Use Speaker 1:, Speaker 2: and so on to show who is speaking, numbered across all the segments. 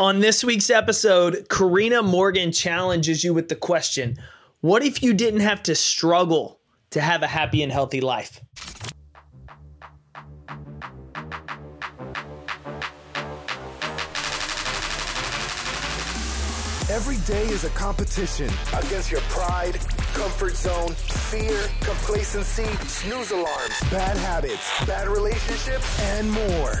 Speaker 1: On this week's episode, Carina Morgan challenges you with the question What if you didn't have to struggle to have a happy and healthy life?
Speaker 2: Every day is a competition against your pride, comfort zone, fear, complacency, snooze alarms, bad habits, bad relationships, and more.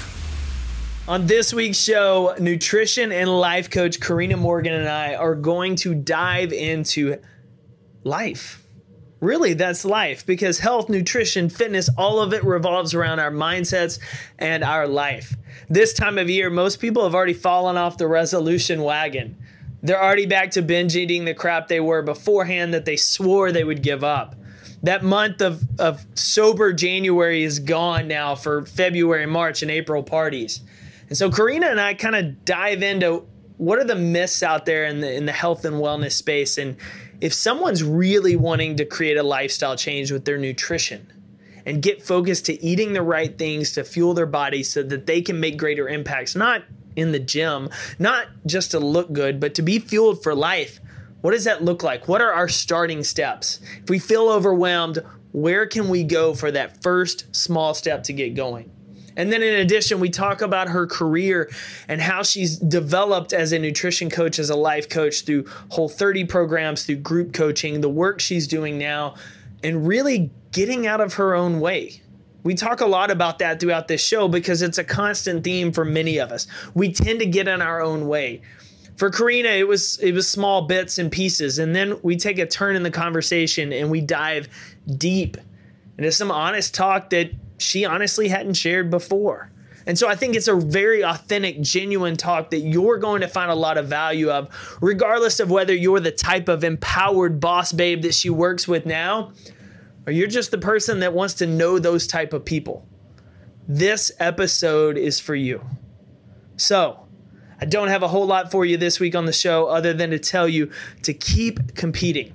Speaker 1: On this week's show, nutrition and life coach Carina Morgan and I are going to dive into life. Really, that's life because health, nutrition, fitness, all of it revolves around our mindsets and our life. This time of year, most people have already fallen off the resolution wagon. They're already back to binge eating the crap they were beforehand that they swore they would give up. That month of, of sober January is gone now for February, March, and April parties. And so Carina and I kind of dive into what are the myths out there in the in the health and wellness space and if someone's really wanting to create a lifestyle change with their nutrition and get focused to eating the right things to fuel their body so that they can make greater impacts not in the gym not just to look good but to be fueled for life what does that look like? What are our starting steps? If we feel overwhelmed where can we go for that first small step to get going and then in addition, we talk about her career and how she's developed as a nutrition coach, as a life coach through whole 30 programs, through group coaching, the work she's doing now, and really getting out of her own way. We talk a lot about that throughout this show because it's a constant theme for many of us. We tend to get in our own way. For Carina, it was it was small bits and pieces, and then we take a turn in the conversation and we dive deep into some honest talk that she honestly hadn't shared before. And so I think it's a very authentic, genuine talk that you're going to find a lot of value of, regardless of whether you're the type of empowered boss babe that she works with now, or you're just the person that wants to know those type of people. This episode is for you. So, I don't have a whole lot for you this week on the show other than to tell you to keep competing.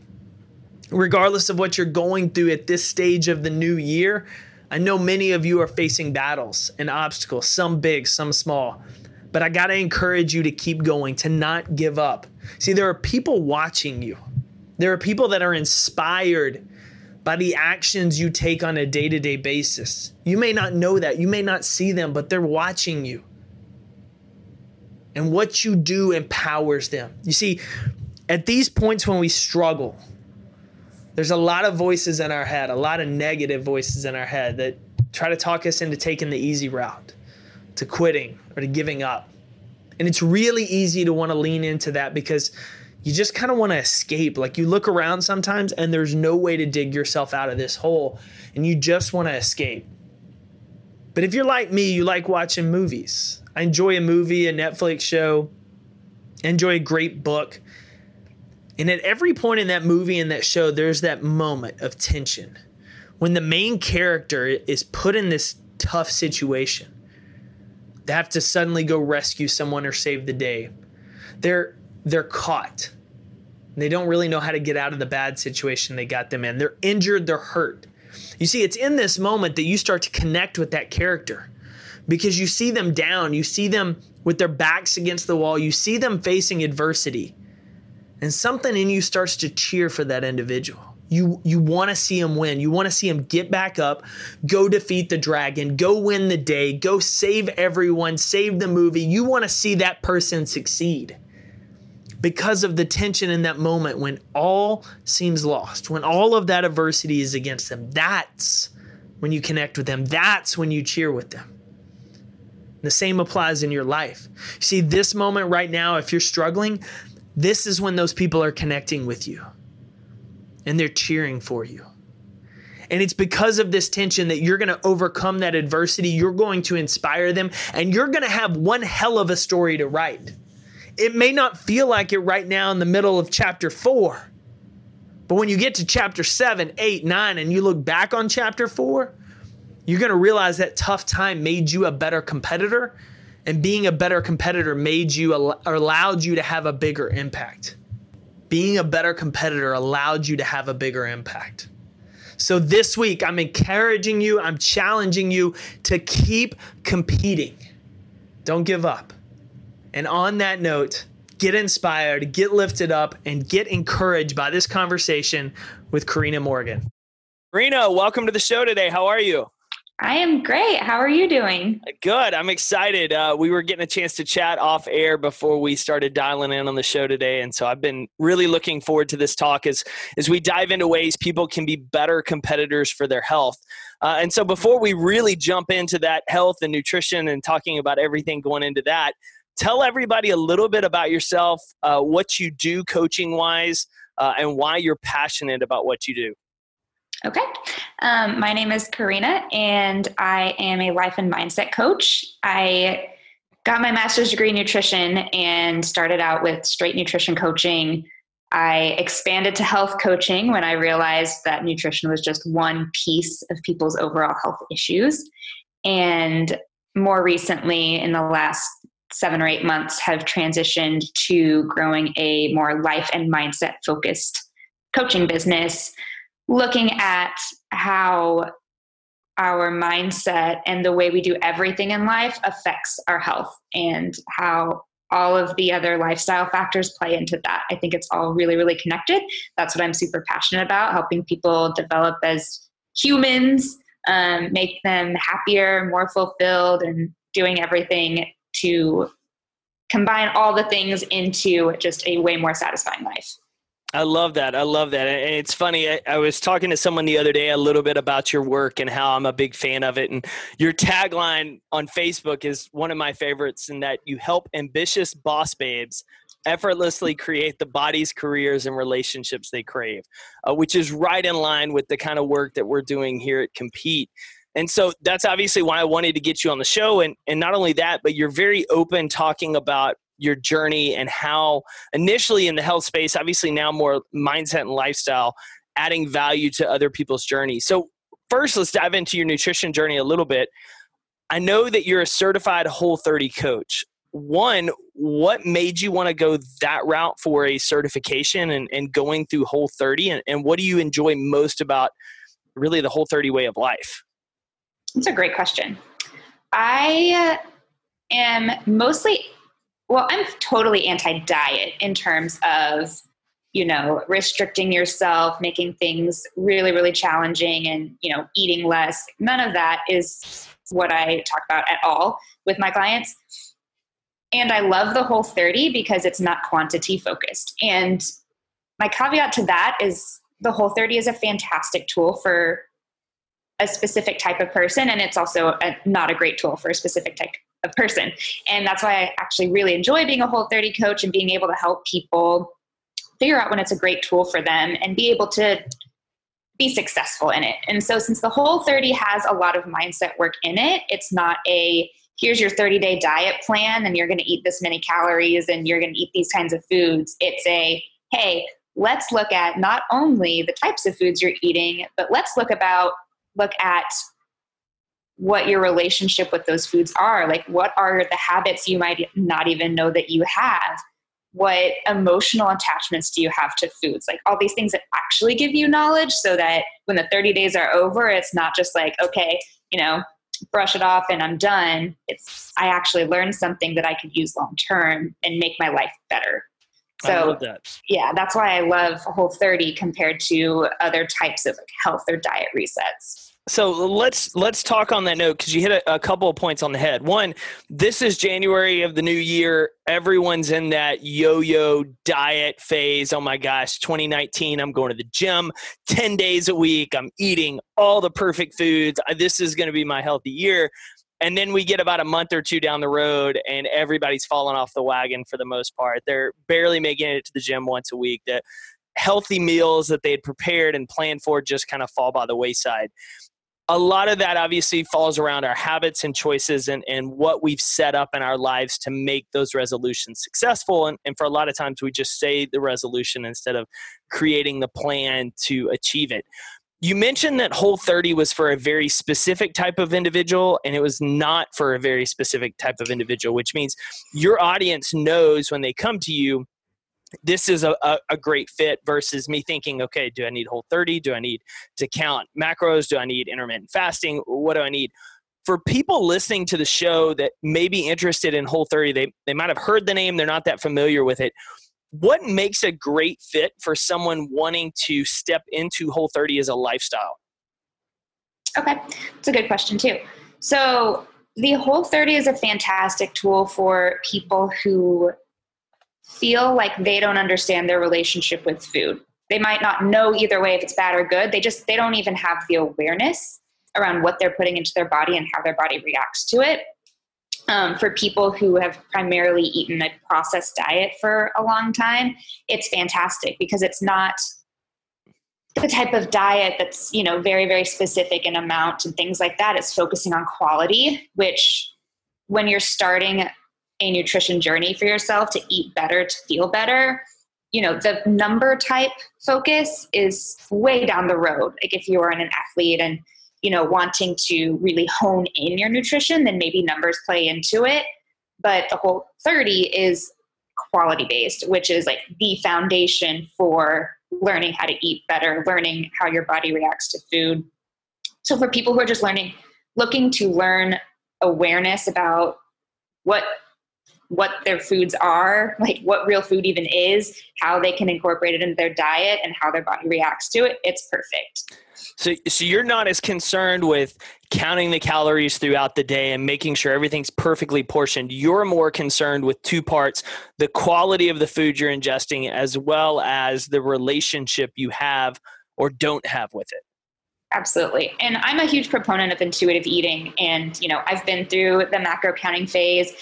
Speaker 1: Regardless of what you're going through at this stage of the new year, I know many of you are facing battles and obstacles, some big, some small. But I got to encourage you to keep going, to not give up. See, there are people watching you. There are people that are inspired by the actions you take on a day to day basis. You may not know that, you may not see them, but they're watching you. And what you do empowers them. You see, at these points when we struggle, there's a lot of voices in our head, a lot of negative voices in our head that try to talk us into taking the easy route, to quitting or to giving up. And it's really easy to want to lean into that because you just kind of want to escape. Like you look around sometimes and there's no way to dig yourself out of this hole and you just want to escape. But if you're like me, you like watching movies. I enjoy a movie, a Netflix show, enjoy a great book. And at every point in that movie and that show, there's that moment of tension when the main character is put in this tough situation. They have to suddenly go rescue someone or save the day. They're they're caught. They don't really know how to get out of the bad situation they got them in. They're injured, they're hurt. You see, it's in this moment that you start to connect with that character because you see them down, you see them with their backs against the wall, you see them facing adversity and something in you starts to cheer for that individual. You you want to see him win. You want to see him get back up, go defeat the dragon, go win the day, go save everyone, save the movie. You want to see that person succeed. Because of the tension in that moment when all seems lost, when all of that adversity is against them. That's when you connect with them. That's when you cheer with them. The same applies in your life. See, this moment right now, if you're struggling, this is when those people are connecting with you and they're cheering for you. And it's because of this tension that you're going to overcome that adversity. You're going to inspire them and you're going to have one hell of a story to write. It may not feel like it right now in the middle of chapter four. But when you get to chapter seven, eight, nine, and you look back on chapter four, you're going to realize that tough time made you a better competitor. And being a better competitor made you, or allowed you to have a bigger impact. Being a better competitor allowed you to have a bigger impact. So this week, I'm encouraging you, I'm challenging you to keep competing. Don't give up. And on that note, get inspired, get lifted up, and get encouraged by this conversation with Carina Morgan. Carina, welcome to the show today. How are you?
Speaker 3: I am great. How are you doing?
Speaker 1: Good. I'm excited. Uh, we were getting a chance to chat off air before we started dialing in on the show today, and so I've been really looking forward to this talk as as we dive into ways people can be better competitors for their health. Uh, and so, before we really jump into that health and nutrition and talking about everything going into that, tell everybody a little bit about yourself, uh, what you do coaching wise, uh, and why you're passionate about what you do.
Speaker 3: Okay. Um, my name is Carina, and I am a life and mindset coach. I got my master's degree in nutrition and started out with straight nutrition coaching. I expanded to health coaching when I realized that nutrition was just one piece of people's overall health issues. And more recently, in the last seven or eight months, have transitioned to growing a more life and mindset focused coaching business looking at how our mindset and the way we do everything in life affects our health and how all of the other lifestyle factors play into that. I think it's all really, really connected. That's what I'm super passionate about helping people develop as humans, um, make them happier, more fulfilled, and doing everything to combine all the things into just a way more satisfying life.
Speaker 1: I love that. I love that. And it's funny. I, I, was talking to someone the other day a little bit about your work and how I'm a big fan of it. And your tagline on Facebook is one of my favorites in that you help ambitious boss babes effortlessly create the bodies, careers, and relationships they crave, uh, which is right in line with the kind of work that we're doing here at Compete. And so that's obviously why I wanted to get you on the show. And, and not only that, but you're very open talking about your journey and how initially in the health space, obviously now more mindset and lifestyle, adding value to other people's journey. So, first, let's dive into your nutrition journey a little bit. I know that you're a certified Whole 30 coach. One, what made you want to go that route for a certification and, and going through Whole 30? And, and what do you enjoy most about really the Whole 30 way of life?
Speaker 3: That's a great question. I uh, am mostly well, I'm totally anti diet in terms of, you know, restricting yourself, making things really, really challenging and, you know, eating less. None of that is what I talk about at all with my clients. And I love the whole 30 because it's not quantity focused. And my caveat to that is the whole 30 is a fantastic tool for a specific type of person and it's also a, not a great tool for a specific type person. And that's why i actually really enjoy being a whole 30 coach and being able to help people figure out when it's a great tool for them and be able to be successful in it. And so since the whole 30 has a lot of mindset work in it it's not a here's your 30 day diet plan and you're going to eat this many calories and you're going to eat these kinds of foods. It's a hey let's look at not only the types of foods you're eating but let's look about look at what your relationship with those foods are. Like, what are the habits you might not even know that you have? What emotional attachments do you have to foods? Like, all these things that actually give you knowledge so that when the 30 days are over, it's not just like, okay, you know, brush it off and I'm done. It's, I actually learned something that I could use long term and make my life better. So, that. yeah, that's why I love Whole 30 compared to other types of health or diet resets.
Speaker 1: So let's let's talk on that note because you hit a, a, couple of points on the head. One, this is January of the new year. Everyone's in that yo-yo diet phase. Oh my gosh, 2019. I'm going to the gym 10 days a week. I'm eating all the perfect foods. This is going to be my healthy year. And then we get about a month or two down the road, and everybody's falling off the wagon for the most part. They're barely making it to the gym once a week. The healthy meals that they had prepared and planned for just kind of fall by the wayside a lot of that obviously falls around our habits and choices and, and what we've set up in our lives to make those resolutions successful. And, and for a lot of times, we just say the resolution instead of creating the plan to achieve it. You mentioned that Whole 30 was for a very specific type of individual, and it was not for a very specific type of individual, which means your audience knows when they come to you this is a, a, a, great fit versus me thinking, okay, do I need whole 30? Do I need to count macros? Do I need intermittent fasting? What do I need? For people listening to the show that may be interested in whole 30, they, they might have heard the name, they're not that familiar with it. What makes a great fit for someone wanting to step into whole 30 as a lifestyle?
Speaker 3: Okay, it's a good question too. So, the Whole 30 is a fantastic tool for people who feel like they don't understand their relationship with food. They might not know either way if it's bad or good. They just they don't even have the awareness around what they're putting into their body and how their body reacts to it. Um, for people who have primarily eaten a processed diet for a long time, it's fantastic because it's not the type of diet that's you know very very specific in amount and things like that. It's focusing on quality, which when you're starting a nutrition journey for yourself to eat better, to feel better, you know, the number type focus is way down the road. Like if you are an athlete and, you know, wanting to really hone in your nutrition, then maybe numbers play into it. But the whole 30 is quality based, which is like the foundation for learning how to eat better, learning how your body reacts to food. So for people who are just learning, looking to learn awareness about what what their foods are, like what real food even is, how they can incorporate it into their diet, and how their body reacts to it, it's perfect.
Speaker 1: So, so you're not as concerned with counting the calories throughout the day and making sure everything's perfectly portioned. You're more concerned with two parts: the quality of the food you're ingesting, as well as the relationship you have or don't have with it.
Speaker 3: Absolutely. And I'm a huge proponent of intuitive eating. And, you know, I've been through the macro counting phase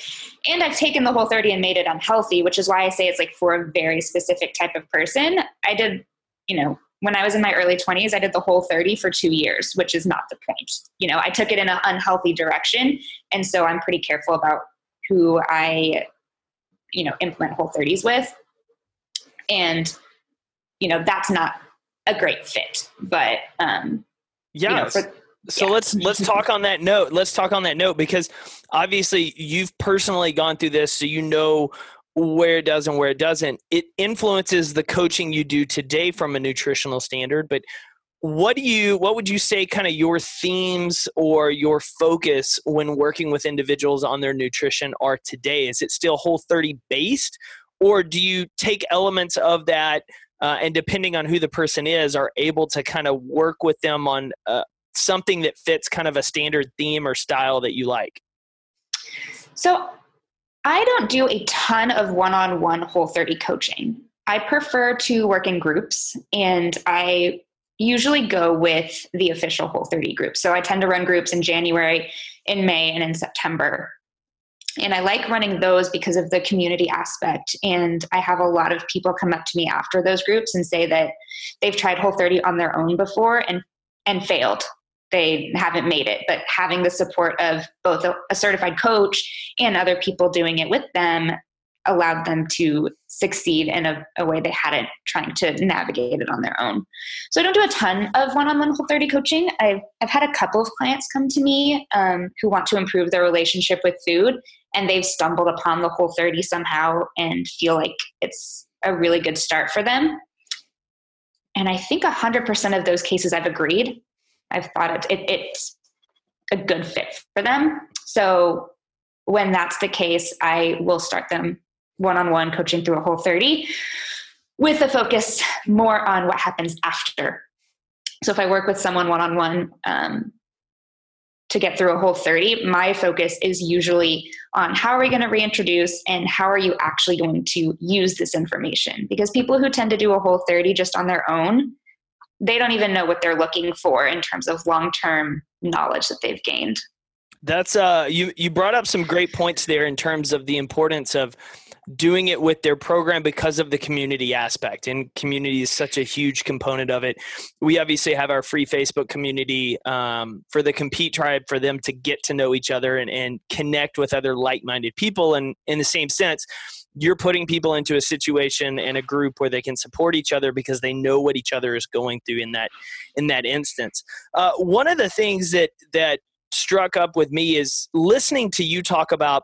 Speaker 3: and I've taken the whole 30 and made it unhealthy, which is why I say it's like for a very specific type of person. I did, you know, when I was in my early 20s, I did the whole 30 for two years, which is not the point. You know, I took it in an unhealthy direction. And so I'm pretty careful about who I, you know, implement whole 30s with. And, you know, that's not a great fit. But, um,
Speaker 1: yeah. You know, so yeah. let's let's talk on that note. Let's talk on that note because obviously you've personally gone through this, so you know where it does and where it doesn't. It influences the coaching you do today from a nutritional standard, but what do you what would you say kind of your themes or your focus when working with individuals on their nutrition are today is it still whole 30 based or do you take elements of that uh, and depending on who the person is are able to kind of work with them on uh, something that fits kind of a standard theme or style that you like?
Speaker 3: So I don't do a ton of one on one whole 30 coaching. I prefer to work in groups and I usually go with the official whole 30 group. So I tend to run groups in January, in May, and in September. And I like running those because of the community aspect. And I have a lot of people come up to me after those groups and say that they've tried Whole 30 on their own before and and failed they haven't made it. But having the support of both a, a certified coach and other people doing it with them allowed them to succeed in a, a, way they hadn't trying to navigate it on their own. So I don't do a ton of one-on-one Whole 30 coaching. I've, I've had a couple of clients come to me um, who want to improve their relationship with food and they've stumbled upon the Whole 30 somehow and feel like it's a really good start for them. And I think 100% of those cases I've agreed. I've thought it, it, it's a good fit for them. So when that's the case, I will start them one on one coaching through a whole 30 with a focus more on what happens after. So if I work with someone one on one to get through a whole 30, my focus is usually on how are we going to reintroduce and how are you actually going to use this information? Because people who tend to do a whole 30 just on their own they don't even know what they're looking for in terms of long-term knowledge that they've gained
Speaker 1: that's uh you you brought up some great points there in terms of the importance of doing it with their program because of the community aspect. And community is such a huge component of it. We obviously have our free Facebook community um, for the Compete Tribe for them to get to know each other and, and connect with other like minded people. And in the same sense, you're putting people into a situation and a group where they can support each other because they know what each other is going through in that in that instance. Uh, one of the things that that struck up with me is listening to you talk about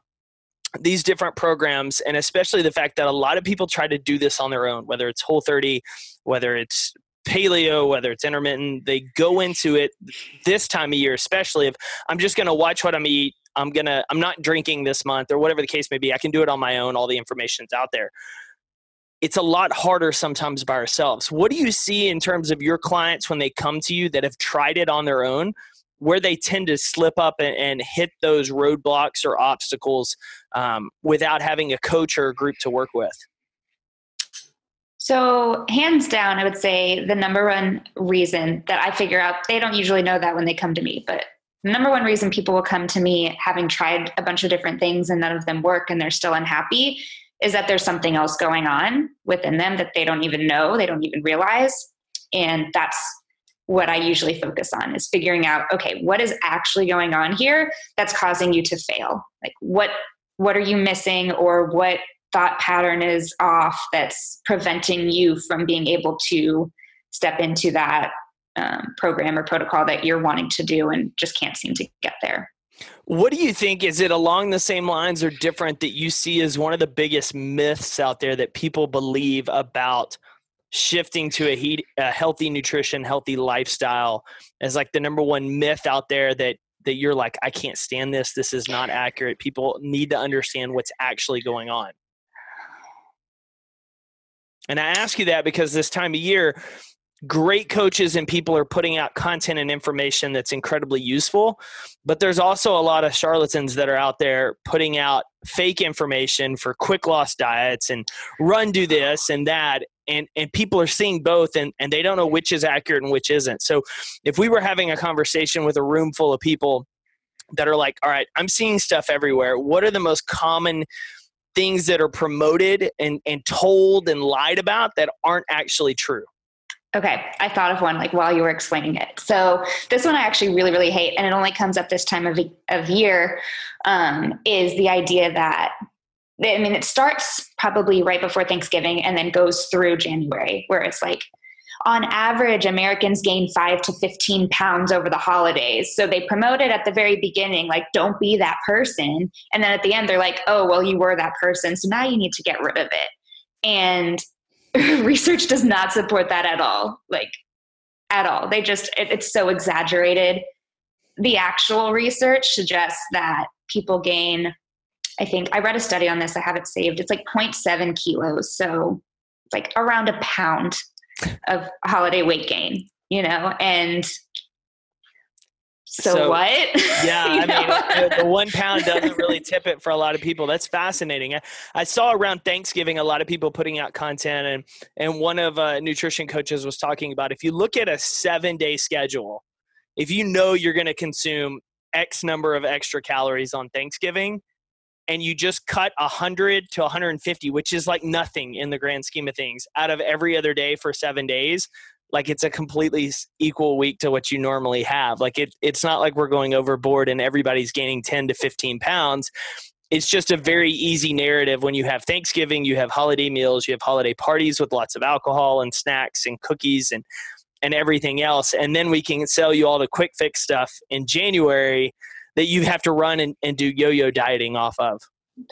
Speaker 1: these different programs and especially the fact that a lot of people try to do this on their own whether it's whole 30 whether it's paleo whether it's intermittent they go into it this time of year especially if i'm just going to watch what i'm eat i'm going to i'm not drinking this month or whatever the case may be i can do it on my own all the information's out there. It's a lot harder sometimes by ourselves. What do you see in terms of your clients when they come to you that have tried it on their own where they tend to slip up and, and hit those roadblocks or obstacles um, without having a coach or a group to work with?
Speaker 3: So, hands down, I would say the number one reason that I figure out, they don't usually know that when they come to me, but the number one reason people will come to me having tried a bunch of different things and none of them work and they're still unhappy is that there's something else going on within them that they don't even know, they don't even realize. And that's what I usually focus on is figuring out okay, what is actually going on here that's causing you to fail? Like what what are you missing or what thought pattern is off that's preventing you from being able to step into that um, program or protocol that you're wanting to do and just can't seem to get there.
Speaker 1: What do you think? Is it along the same lines or different that you see as one of the biggest myths out there that people believe about shifting to a, heat, a healthy nutrition, healthy lifestyle as like the number one myth out there that that you're like, I can't stand this. This is not accurate. People need to understand what's actually going on. And I ask you that because this time of year, great coaches and people are putting out content and information that's incredibly useful but there's also a lot of charlatans that are out there putting out fake information for quick loss diets and run do this and that and and people are seeing both and and they don't know which is accurate and which isn't. So if we were having a conversation with a room full of people that are like all right i'm seeing stuff everywhere. What are the most common things that are promoted and, and told and lied about that aren't actually true
Speaker 3: Okay, I thought of one like while you were explaining it. So this one I actually really, really hate, and it only comes up this time of, of year. Um, is the idea that I mean it starts probably right before Thanksgiving and then goes through January, where it's like on average Americans gain five to fifteen pounds over the holidays. So they promote it at the very beginning, like don't be that person, and then at the end they're like, oh well, you were that person, so now you need to get rid of it. And research does not support that at all. Like, at all. They just, it, it's so exaggerated. The actual research suggests that people gain, I think, I read a study on this, I have it saved. It's like 0.7 kilos. So, like around a pound of holiday weight gain, you know? And so, so what?
Speaker 1: Yeah, I mean, the, the, one pound doesn't really tip it for a lot of people. That's fascinating. I, I, saw around Thanksgiving a lot of people putting out content, and and one of uh, nutrition coaches was talking about if you look at a seven day schedule, if you know you're going to consume X number of extra calories on Thanksgiving, and you just cut 100 to 150, which is like nothing in the grand scheme of things, out of every other day for seven days, like it's a completely equal week to what you normally have. Like it, it's not like we're going overboard and everybody's gaining 10 to 15 pounds. It's just a very easy narrative when you have Thanksgiving, you have holiday meals, you have holiday parties with lots of alcohol and snacks and cookies and and everything else. And then we can sell you all the quick fix stuff in January that you have to run and, and do yo-yo dieting off of.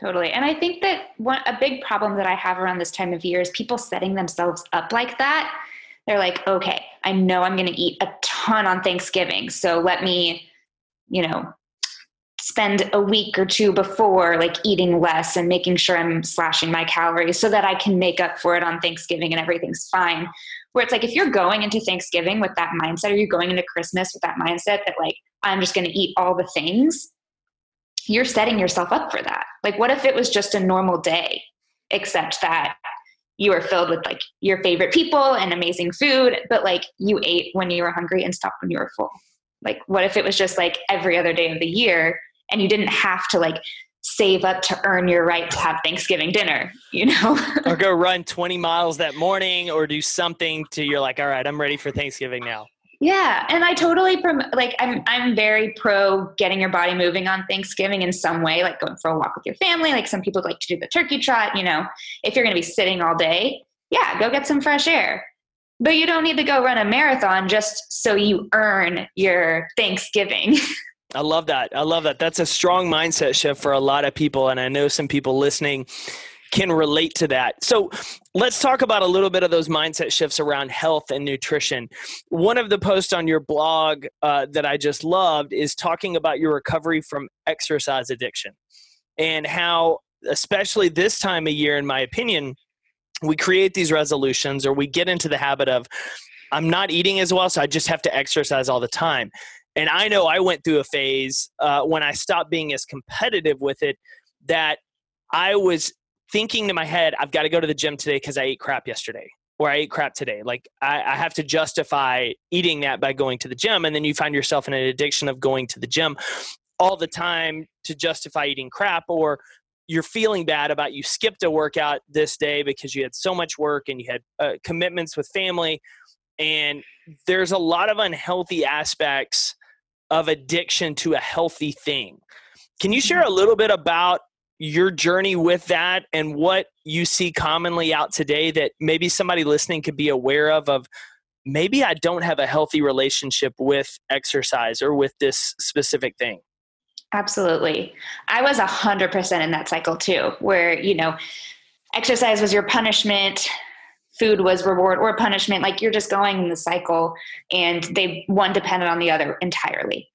Speaker 3: Totally. And I think that one a big problem that I have around this time of year is people setting themselves up like that they're like, okay, I know I'm going to eat a ton on Thanksgiving. So let me, you know, spend a week or two before like eating less and making sure I'm slashing my calories so that I can make up for it on Thanksgiving and everything's fine. Where it's like if you're going into Thanksgiving with that mindset or you're going into Christmas with that mindset that like I'm just going to eat all the things, you're setting yourself up for that. Like what if it was just a normal day except that you were filled with like your favorite people and amazing food, but like you ate when you were hungry and stopped when you were full. Like, what if it was just like every other day of the year and you didn't have to like save up to earn your right to have Thanksgiving dinner, you know?
Speaker 1: or go run 20 miles that morning or do something to you're like, all right, I'm ready for Thanksgiving now.
Speaker 3: Yeah, and I totally prom- like I'm I'm very pro getting your body moving on Thanksgiving in some way, like going for a walk with your family. Like some people like to do the turkey trot. You know, if you're going to be sitting all day, yeah, go get some fresh air. But you don't need to go run a marathon just so you earn your Thanksgiving.
Speaker 1: I love that. I love that. That's a strong mindset shift for a lot of people, and I know some people listening can relate to that. So let's talk about a little bit of those mindset shifts around health and nutrition. One of the posts on your blog uh, that I just loved is talking about your recovery from exercise addiction and how, especially this time of year, in my opinion, we create these resolutions or we get into the habit of, I'm not eating as well, so I just have to exercise all the time. And I know I went through a phase uh, when I stopped being as competitive with it that I was thinking to my head, I've got to go to the gym today because I ate crap yesterday or I ate crap today. Like I, I, have to justify eating that by going to the gym. And then you find yourself in an addiction of going to the gym all the time to justify eating crap or you're feeling bad about you skipped a workout this day because you had so much work and you had uh, commitments with family and there's a lot of unhealthy aspects of addiction to a healthy thing can you share a little bit about your journey with that and what you see commonly out today that maybe somebody listening could be aware of of maybe I don't have a healthy relationship with exercise or with this specific thing.
Speaker 3: Absolutely. I was 100% in that cycle too, where, you know, exercise was your punishment, food was reward or punishment. Like you're just going in the cycle and they one depended on the other entirely.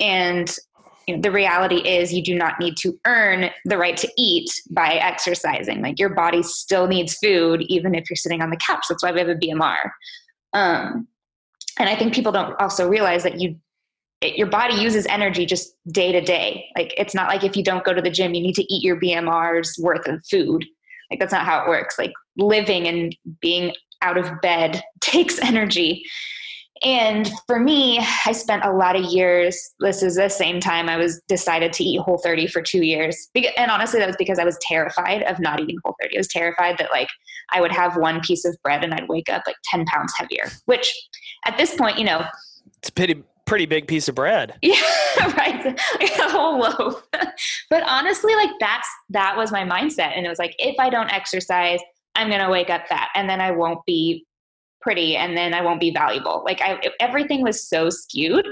Speaker 3: And you know, the reality is you do not need to earn the right to eat by exercising. Like your body still needs food, even if you're sitting on the couch. That's why we have a BMR. Um, and I think people don't also realize that you it, your body uses energy just day to day. Like it's not like if you don't go to the gym, you need to eat your BMR's worth of food. Like that's not how it works. Like living and being out of bed takes energy. And for me, I spent a lot of years. This is the same time I was decided to eat Whole 30 for two years. And honestly, that was because I was terrified of not eating Whole 30. I was terrified that like I would have one piece of bread and I'd wake up like 10 pounds heavier, which at this point, you know,
Speaker 1: it's a pretty pretty big piece of bread.
Speaker 3: Yeah, right. Like a whole loaf. but honestly, like that's that was my mindset. And it was like, if I don't exercise, I'm gonna wake up fat and then I won't be pretty and then I won't be valuable. Like I, everything was so skewed.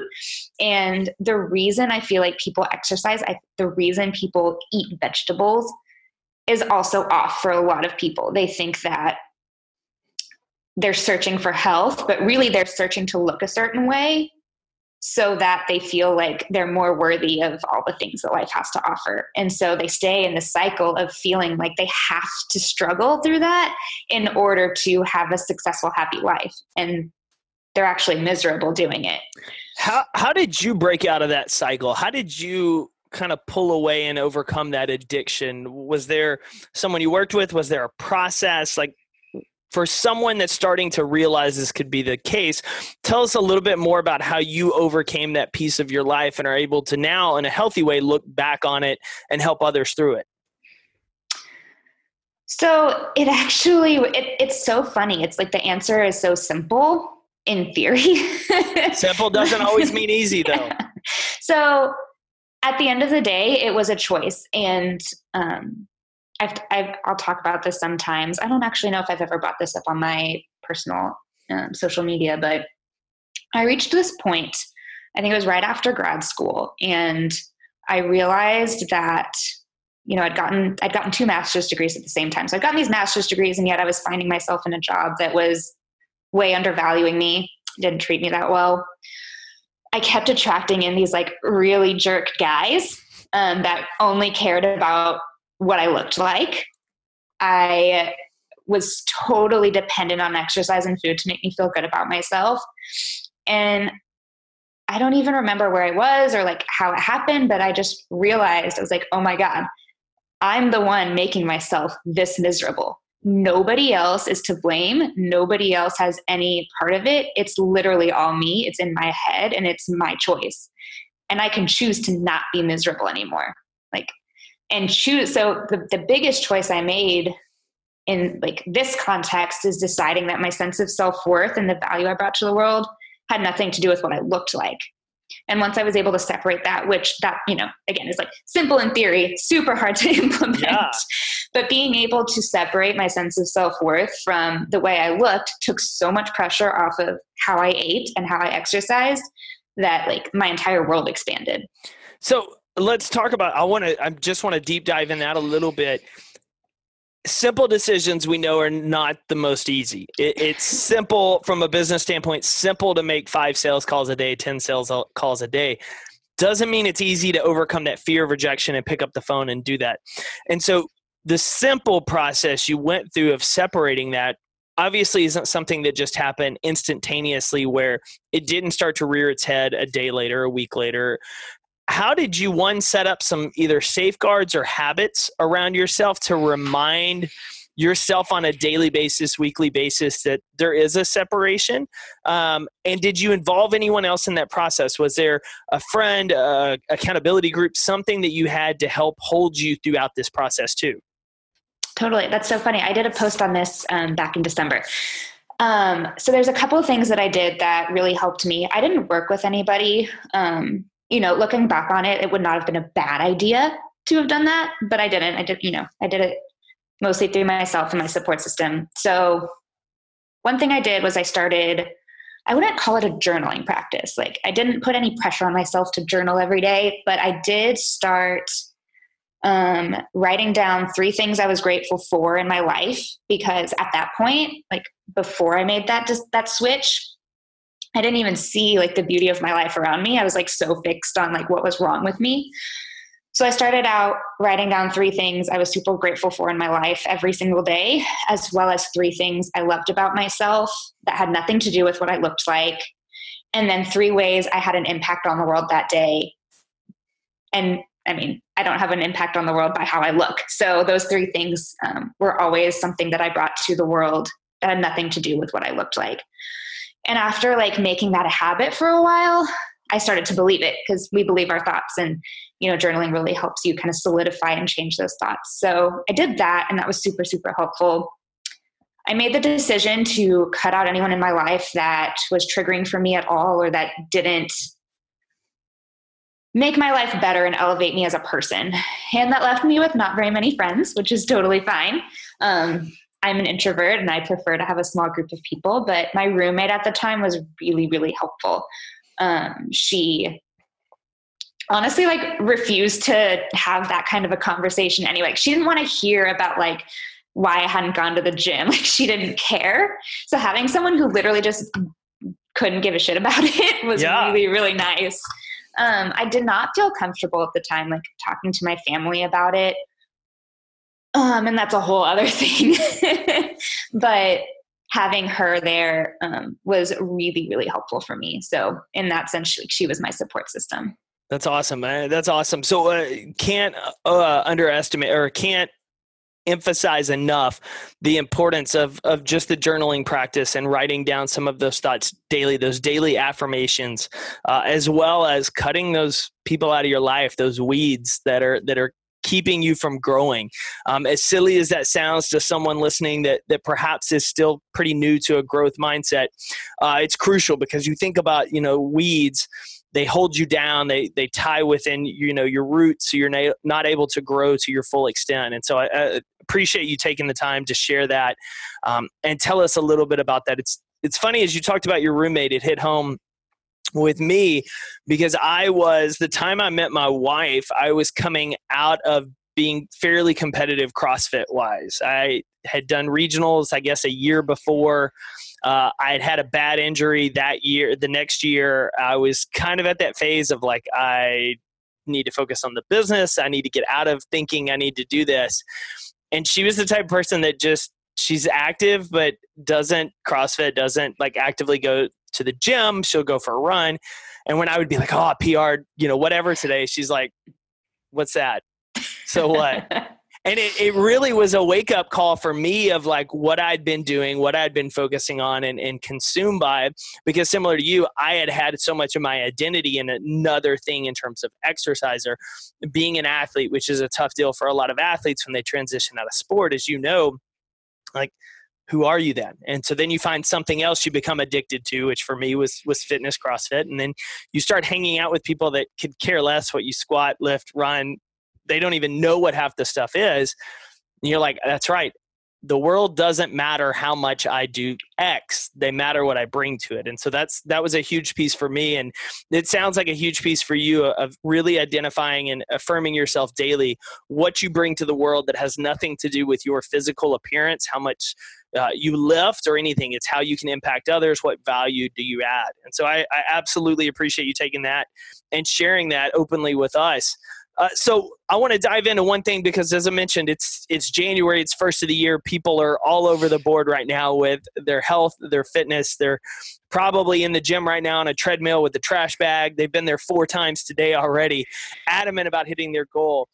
Speaker 3: And the reason I feel like people exercise, I, the reason people eat vegetables is also off for a lot of people. They think that they're searching for health, but really they're searching to look a certain way so that they feel like they're more worthy of all the things that life has to offer. And so they stay in the cycle of feeling like they have to struggle through that in order to have a successful, happy life. And they're actually miserable doing it.
Speaker 1: How, how did you break out of that cycle? How did you kind of pull away and overcome that addiction? Was there someone you worked with? Was there a process? Like, for someone that's starting to realize this could be the case, tell us a little bit more about how you overcame that piece of your life and are able to now, in a healthy way, look back on it and help others through it.
Speaker 3: So it actually it, it's so funny. It's like the answer is so simple in theory.
Speaker 1: simple doesn't always mean easy though.
Speaker 3: So at the end of the day, it was a choice, and um, I've, I've, I'll talk about this sometimes. I don't actually know if I've ever brought this up on my personal um, social media, but I reached this point, I think it was right after grad school, and I realized that you know I'd gotten I'd gotten two master's degrees at the same time. So I'd gotten these master's degrees, and yet I was finding myself in a job that was way undervaluing me, didn't treat me that well. I kept attracting in these like really jerk guys um, that only cared about what I looked like. I was totally dependent on exercise and food to make me feel good about myself. And I don't even remember where I was or like how it happened, but I just realized I was like, oh my God, I'm the one making myself this miserable. Nobody else is to blame. Nobody else has any part of it. It's literally all me. It's in my head and it's my choice. And I can choose to not be miserable anymore. Like and choose. So the, the biggest choice I made in like this context is deciding that my sense of self-worth and the value I brought to the world had nothing to do with what I looked like. And once I was able to separate that, which that, you know, again is like simple in theory, super hard to implement. Yeah. But being able to separate my sense of self worth from the way I looked took so much pressure off of how I ate and how I exercised that like my entire world expanded.
Speaker 1: So let's talk about, I want to, I just want to deep dive in that a little bit simple decisions we know are not the most easy. It, it's simple from a business standpoint, simple to make five sales calls a day, 10 sales calls a day. Doesn't mean it's easy to overcome that fear of rejection and pick up the phone and do that. And so the simple process you went through of separating that obviously isn't something that just happened instantaneously where it didn't start to rear its head a day later, a week later how did you one set up some either safeguards or habits around yourself to remind yourself on a daily basis weekly basis that there is a separation? Um, and did you involve anyone else in that process? Was there a friend a accountability group something that you had to help hold you throughout this process too?
Speaker 3: Totally. That's so funny. I did a post on this um, back in december. Um, so there's a couple of things that i did that really helped me. I didn't work with anybody um, you know, looking back on it, it would not have been a bad idea to have done that, but I didn't. I did, you know, I did it mostly through myself and my support system. So one thing I did was I started I wouldn't call it a journaling practice. Like I didn't put any pressure on myself to journal every day, but I did start um, writing down three things I was grateful for in my life because at that point, like before I made that just that switch, I didn't even see like the beauty of my life around me. I was like so fixed on like what was wrong with me. So I started out writing down three things I was super grateful for in my life every single day, as well as three things I loved about myself that had nothing to do with what I looked like. And then three ways I had an impact on the world that day. And I mean, I don't have an impact on the world by how I look. So those three things um, were always something that I brought to the world that had nothing to do with what I looked like. And after like making that a habit for a while, I started to believe it because we believe our thoughts and you know journaling really helps you kind of solidify and change those thoughts. So I did that and that was super super helpful. I made the decision to cut out anyone in my life that was triggering for me at all or that didn't make my life better and elevate me as a person. And that left me with not very many friends, which is totally fine. Um, I'm an introvert and I prefer to have a small group of people, but my roommate at the time was really, really helpful. Um, she honestly like refused to have that kind of a conversation anyway. She didn't want to hear about like why I hadn't gone to the gym. Like she didn't care. So having someone who literally just couldn't give a shit about it was yeah. really, really nice. Um, I did not feel comfortable at the time, like talking to my family about it. Um, and that's a whole other thing. but having her there um, was really, really helpful for me. So in that sense, she, she was my support system.
Speaker 1: That's awesome, man. That's awesome. So uh, can't uh, underestimate or can't emphasize enough the importance of of just the journaling practice and writing down some of those thoughts daily those daily affirmations uh, as well as cutting those people out of your life those weeds that are that are keeping you from growing. Um, as silly as that sounds to someone listening that that perhaps is still pretty new to a growth mindset, uh, it's crucial because you think about you know weeds. They hold you down. They they tie within you know your roots, so you're na- not able to grow to your full extent. And so I, I appreciate you taking the time to share that um, and tell us a little bit about that. It's it's funny as you talked about your roommate. It hit home with me because I was the time I met my wife, I was coming out of being fairly competitive CrossFit wise. I had done regionals, I guess, a year before. Uh, I had had a bad injury that year. The next year, I was kind of at that phase of like, I need to focus on the business. I need to get out of thinking I need to do this. And she was the type of person that just she's active but doesn't CrossFit, doesn't like actively go to the gym. She'll go for a run. And when I would be like, oh, PR, you know, whatever today, she's like, what's that? So what? and it, it really was a wake up call for me of like what I'd been doing, what I'd been focusing on and, and consumed by. Because similar to you, I had had so much of my identity in another thing in terms of exerciser, being an athlete, which is a tough deal for a lot of athletes when they transition out of sport, as you know. Like, who are you then and so then you find something else you become addicted to which for me was was fitness crossfit and then you start hanging out with people that could care less what you squat lift run they don't even know what half the stuff is and you're like that's right the world doesn't matter how much I do X. They matter what I bring to it. And so that's that was a huge piece for me. And it sounds like a huge piece for you of really identifying and affirming yourself daily, what you bring to the world that has nothing to do with your physical appearance, how much uh, you lift or anything. It's how you can impact others. What value do you add? And so I, I absolutely appreciate you taking that and sharing that openly with us. Uh, so I want to dive into one thing because, as I mentioned, it's it's January, it's first of the year. People are all over the board right now with their health, their fitness. They're probably in the gym right now on a treadmill with the trash bag. They've been there four times today already, adamant about hitting their goal.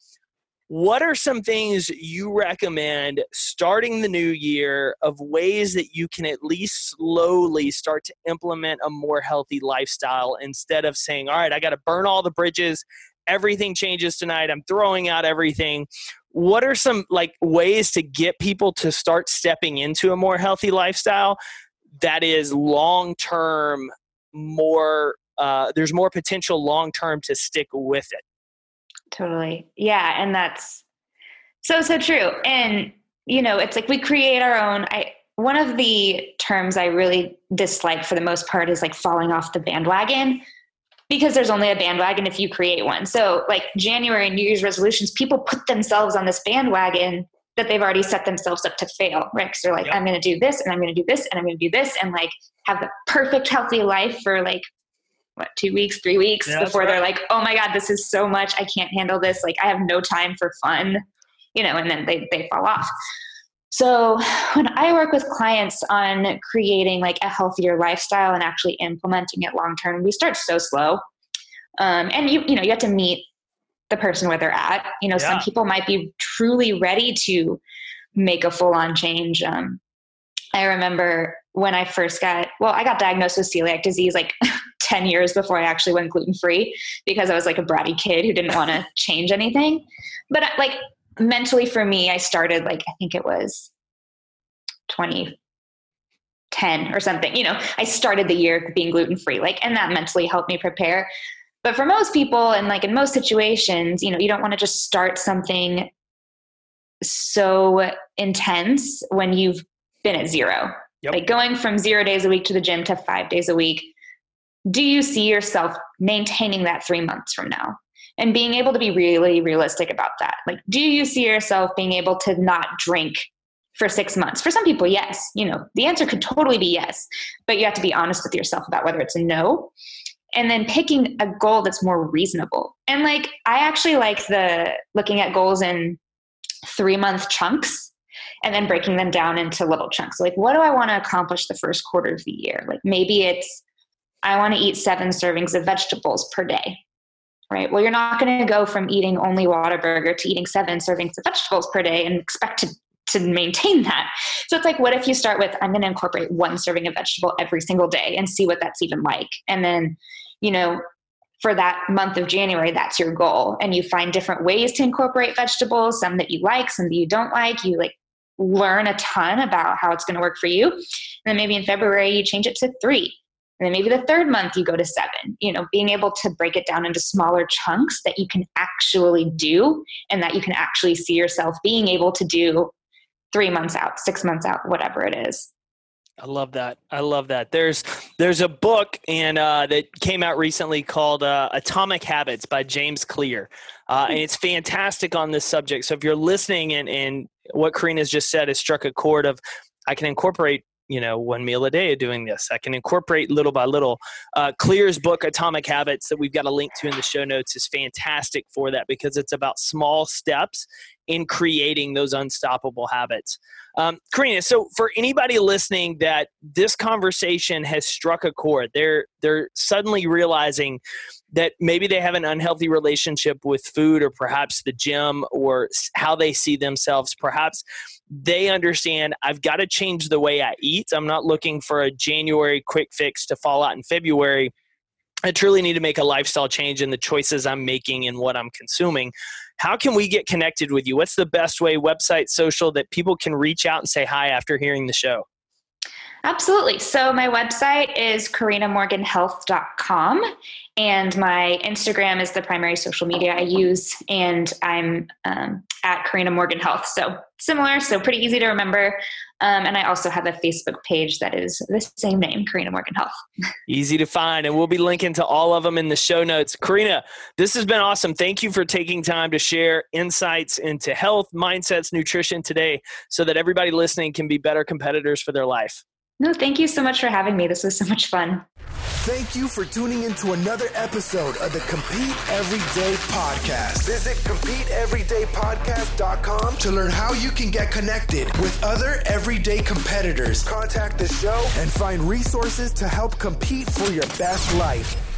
Speaker 1: What are some things you recommend starting the new year of ways that you can at least slowly start to implement a more healthy lifestyle instead of saying, all right, I got to burn all the bridges. Everything changes tonight. I'm throwing out everything. What are some like ways to get people to start stepping into a more healthy lifestyle that is long term more uh, there's more potential long term to stick with it
Speaker 3: totally yeah and that's so so true and you know it's like we create our own i one of the terms i really dislike for the most part is like falling off the bandwagon because there's only a bandwagon if you create one. So, like January New Year's resolutions, people put themselves on this bandwagon that they've already set themselves up to fail, right? Because they're like, yep. I'm going to do this and I'm going to do this and I'm going to do this and like have the perfect healthy life for like what two weeks, three weeks yeah, before right. they're like, oh my god, this is so much. I can't handle this. Like I have no time for fun, you know, and then they they fall off. So when I work with clients on creating like a healthier lifestyle and actually implementing it long term, we start so slow. Um, and you you know you have to meet the person where they're at. You know, yeah. some people might be truly ready to make a full on change. Um, I remember when I first got well, I got diagnosed with celiac disease like 10 years before I actually went gluten free because I was like a bratty kid who didn't want to change anything. But uh, like mentally for me, I started like, I think it was 2010 or something. You know, I started the year being gluten free, like, and that mentally helped me prepare. But for most people, and like in most situations, you know, you don't want to just start something so intense when you've been at zero. Yep. Like going from zero days a week to the gym to five days a week. Do you see yourself maintaining that three months from now? and being able to be really realistic about that. Like, do you see yourself being able to not drink for six months? For some people, yes. You know, the answer could totally be yes, but you have to be honest with yourself about whether it's a no. And then picking a goal that's more reasonable. And like, I actually like the looking at goals in three month chunks and then breaking them down into little chunks. Like, what do I want to accomplish the first quarter of the year? Like, maybe it's I want to eat seven servings of vegetables per day right? Well, you're not going to go from eating only Whataburger to eating seven servings of vegetables per day and expect to to maintain that. So it's like, what if you start with, I'm going to incorporate one serving of vegetable every single day and see what that's even like. And then, you know, for that month of January, that's your goal. And you find different ways to incorporate vegetables, some that you like, some that you don't like. You like learn a ton about how it's going to work for you. And then maybe in February, you change it to three. And then maybe the third month you go to seven. You know, being able to break it down into smaller chunks that you can actually do and that you can actually see yourself being able to do three months out, six months out, whatever it is.
Speaker 1: I love that. I love that. There's there's a book and uh, that came out recently called uh, Atomic Habits by James Clear, uh, and it's fantastic on this subject. So if you're listening and and what Carina's just said has struck a chord of, I can incorporate you know one meal a day doing this. I can incorporate little by little. Uh, clear's book atomic habits that we've got a link to in the show notes is fantastic for that because it's about small steps in creating those unstoppable habits um, carina so for anybody listening that this conversation has struck a chord they're they're suddenly realizing that maybe they have an unhealthy relationship with food or perhaps the gym or how they see themselves. Perhaps they understand I've got to change the way I eat. I'm not looking for a January quick fix to fall out in February. I truly need to make a lifestyle change in the choices I'm making and what I'm consuming. How can we get connected with you? What's the best way, website, social, that people can reach out and say hi after hearing the show?
Speaker 3: Absolutely. So my website is carinamorganhealth.com and my Instagram is the primary social media I use and I'm um, at Carina Morgan Health. So similar, so pretty easy to remember. Um, and I also have a Facebook page that is the same name, Carina Morgan Health.
Speaker 1: Easy to find. And we'll be linking to all of them in the show notes. Carina, this has been awesome. Thank you for taking time to share insights into health, mindsets, nutrition today so that everybody listening can be better competitors for their life.
Speaker 3: No, thank you so much for having me. This was so much fun.
Speaker 2: Thank you for tuning into another episode of the Compete Everyday Podcast. Visit CompeteEverydayPodcast.com to learn how you can get connected with other everyday competitors, contact the show, and find resources to help compete for your best life.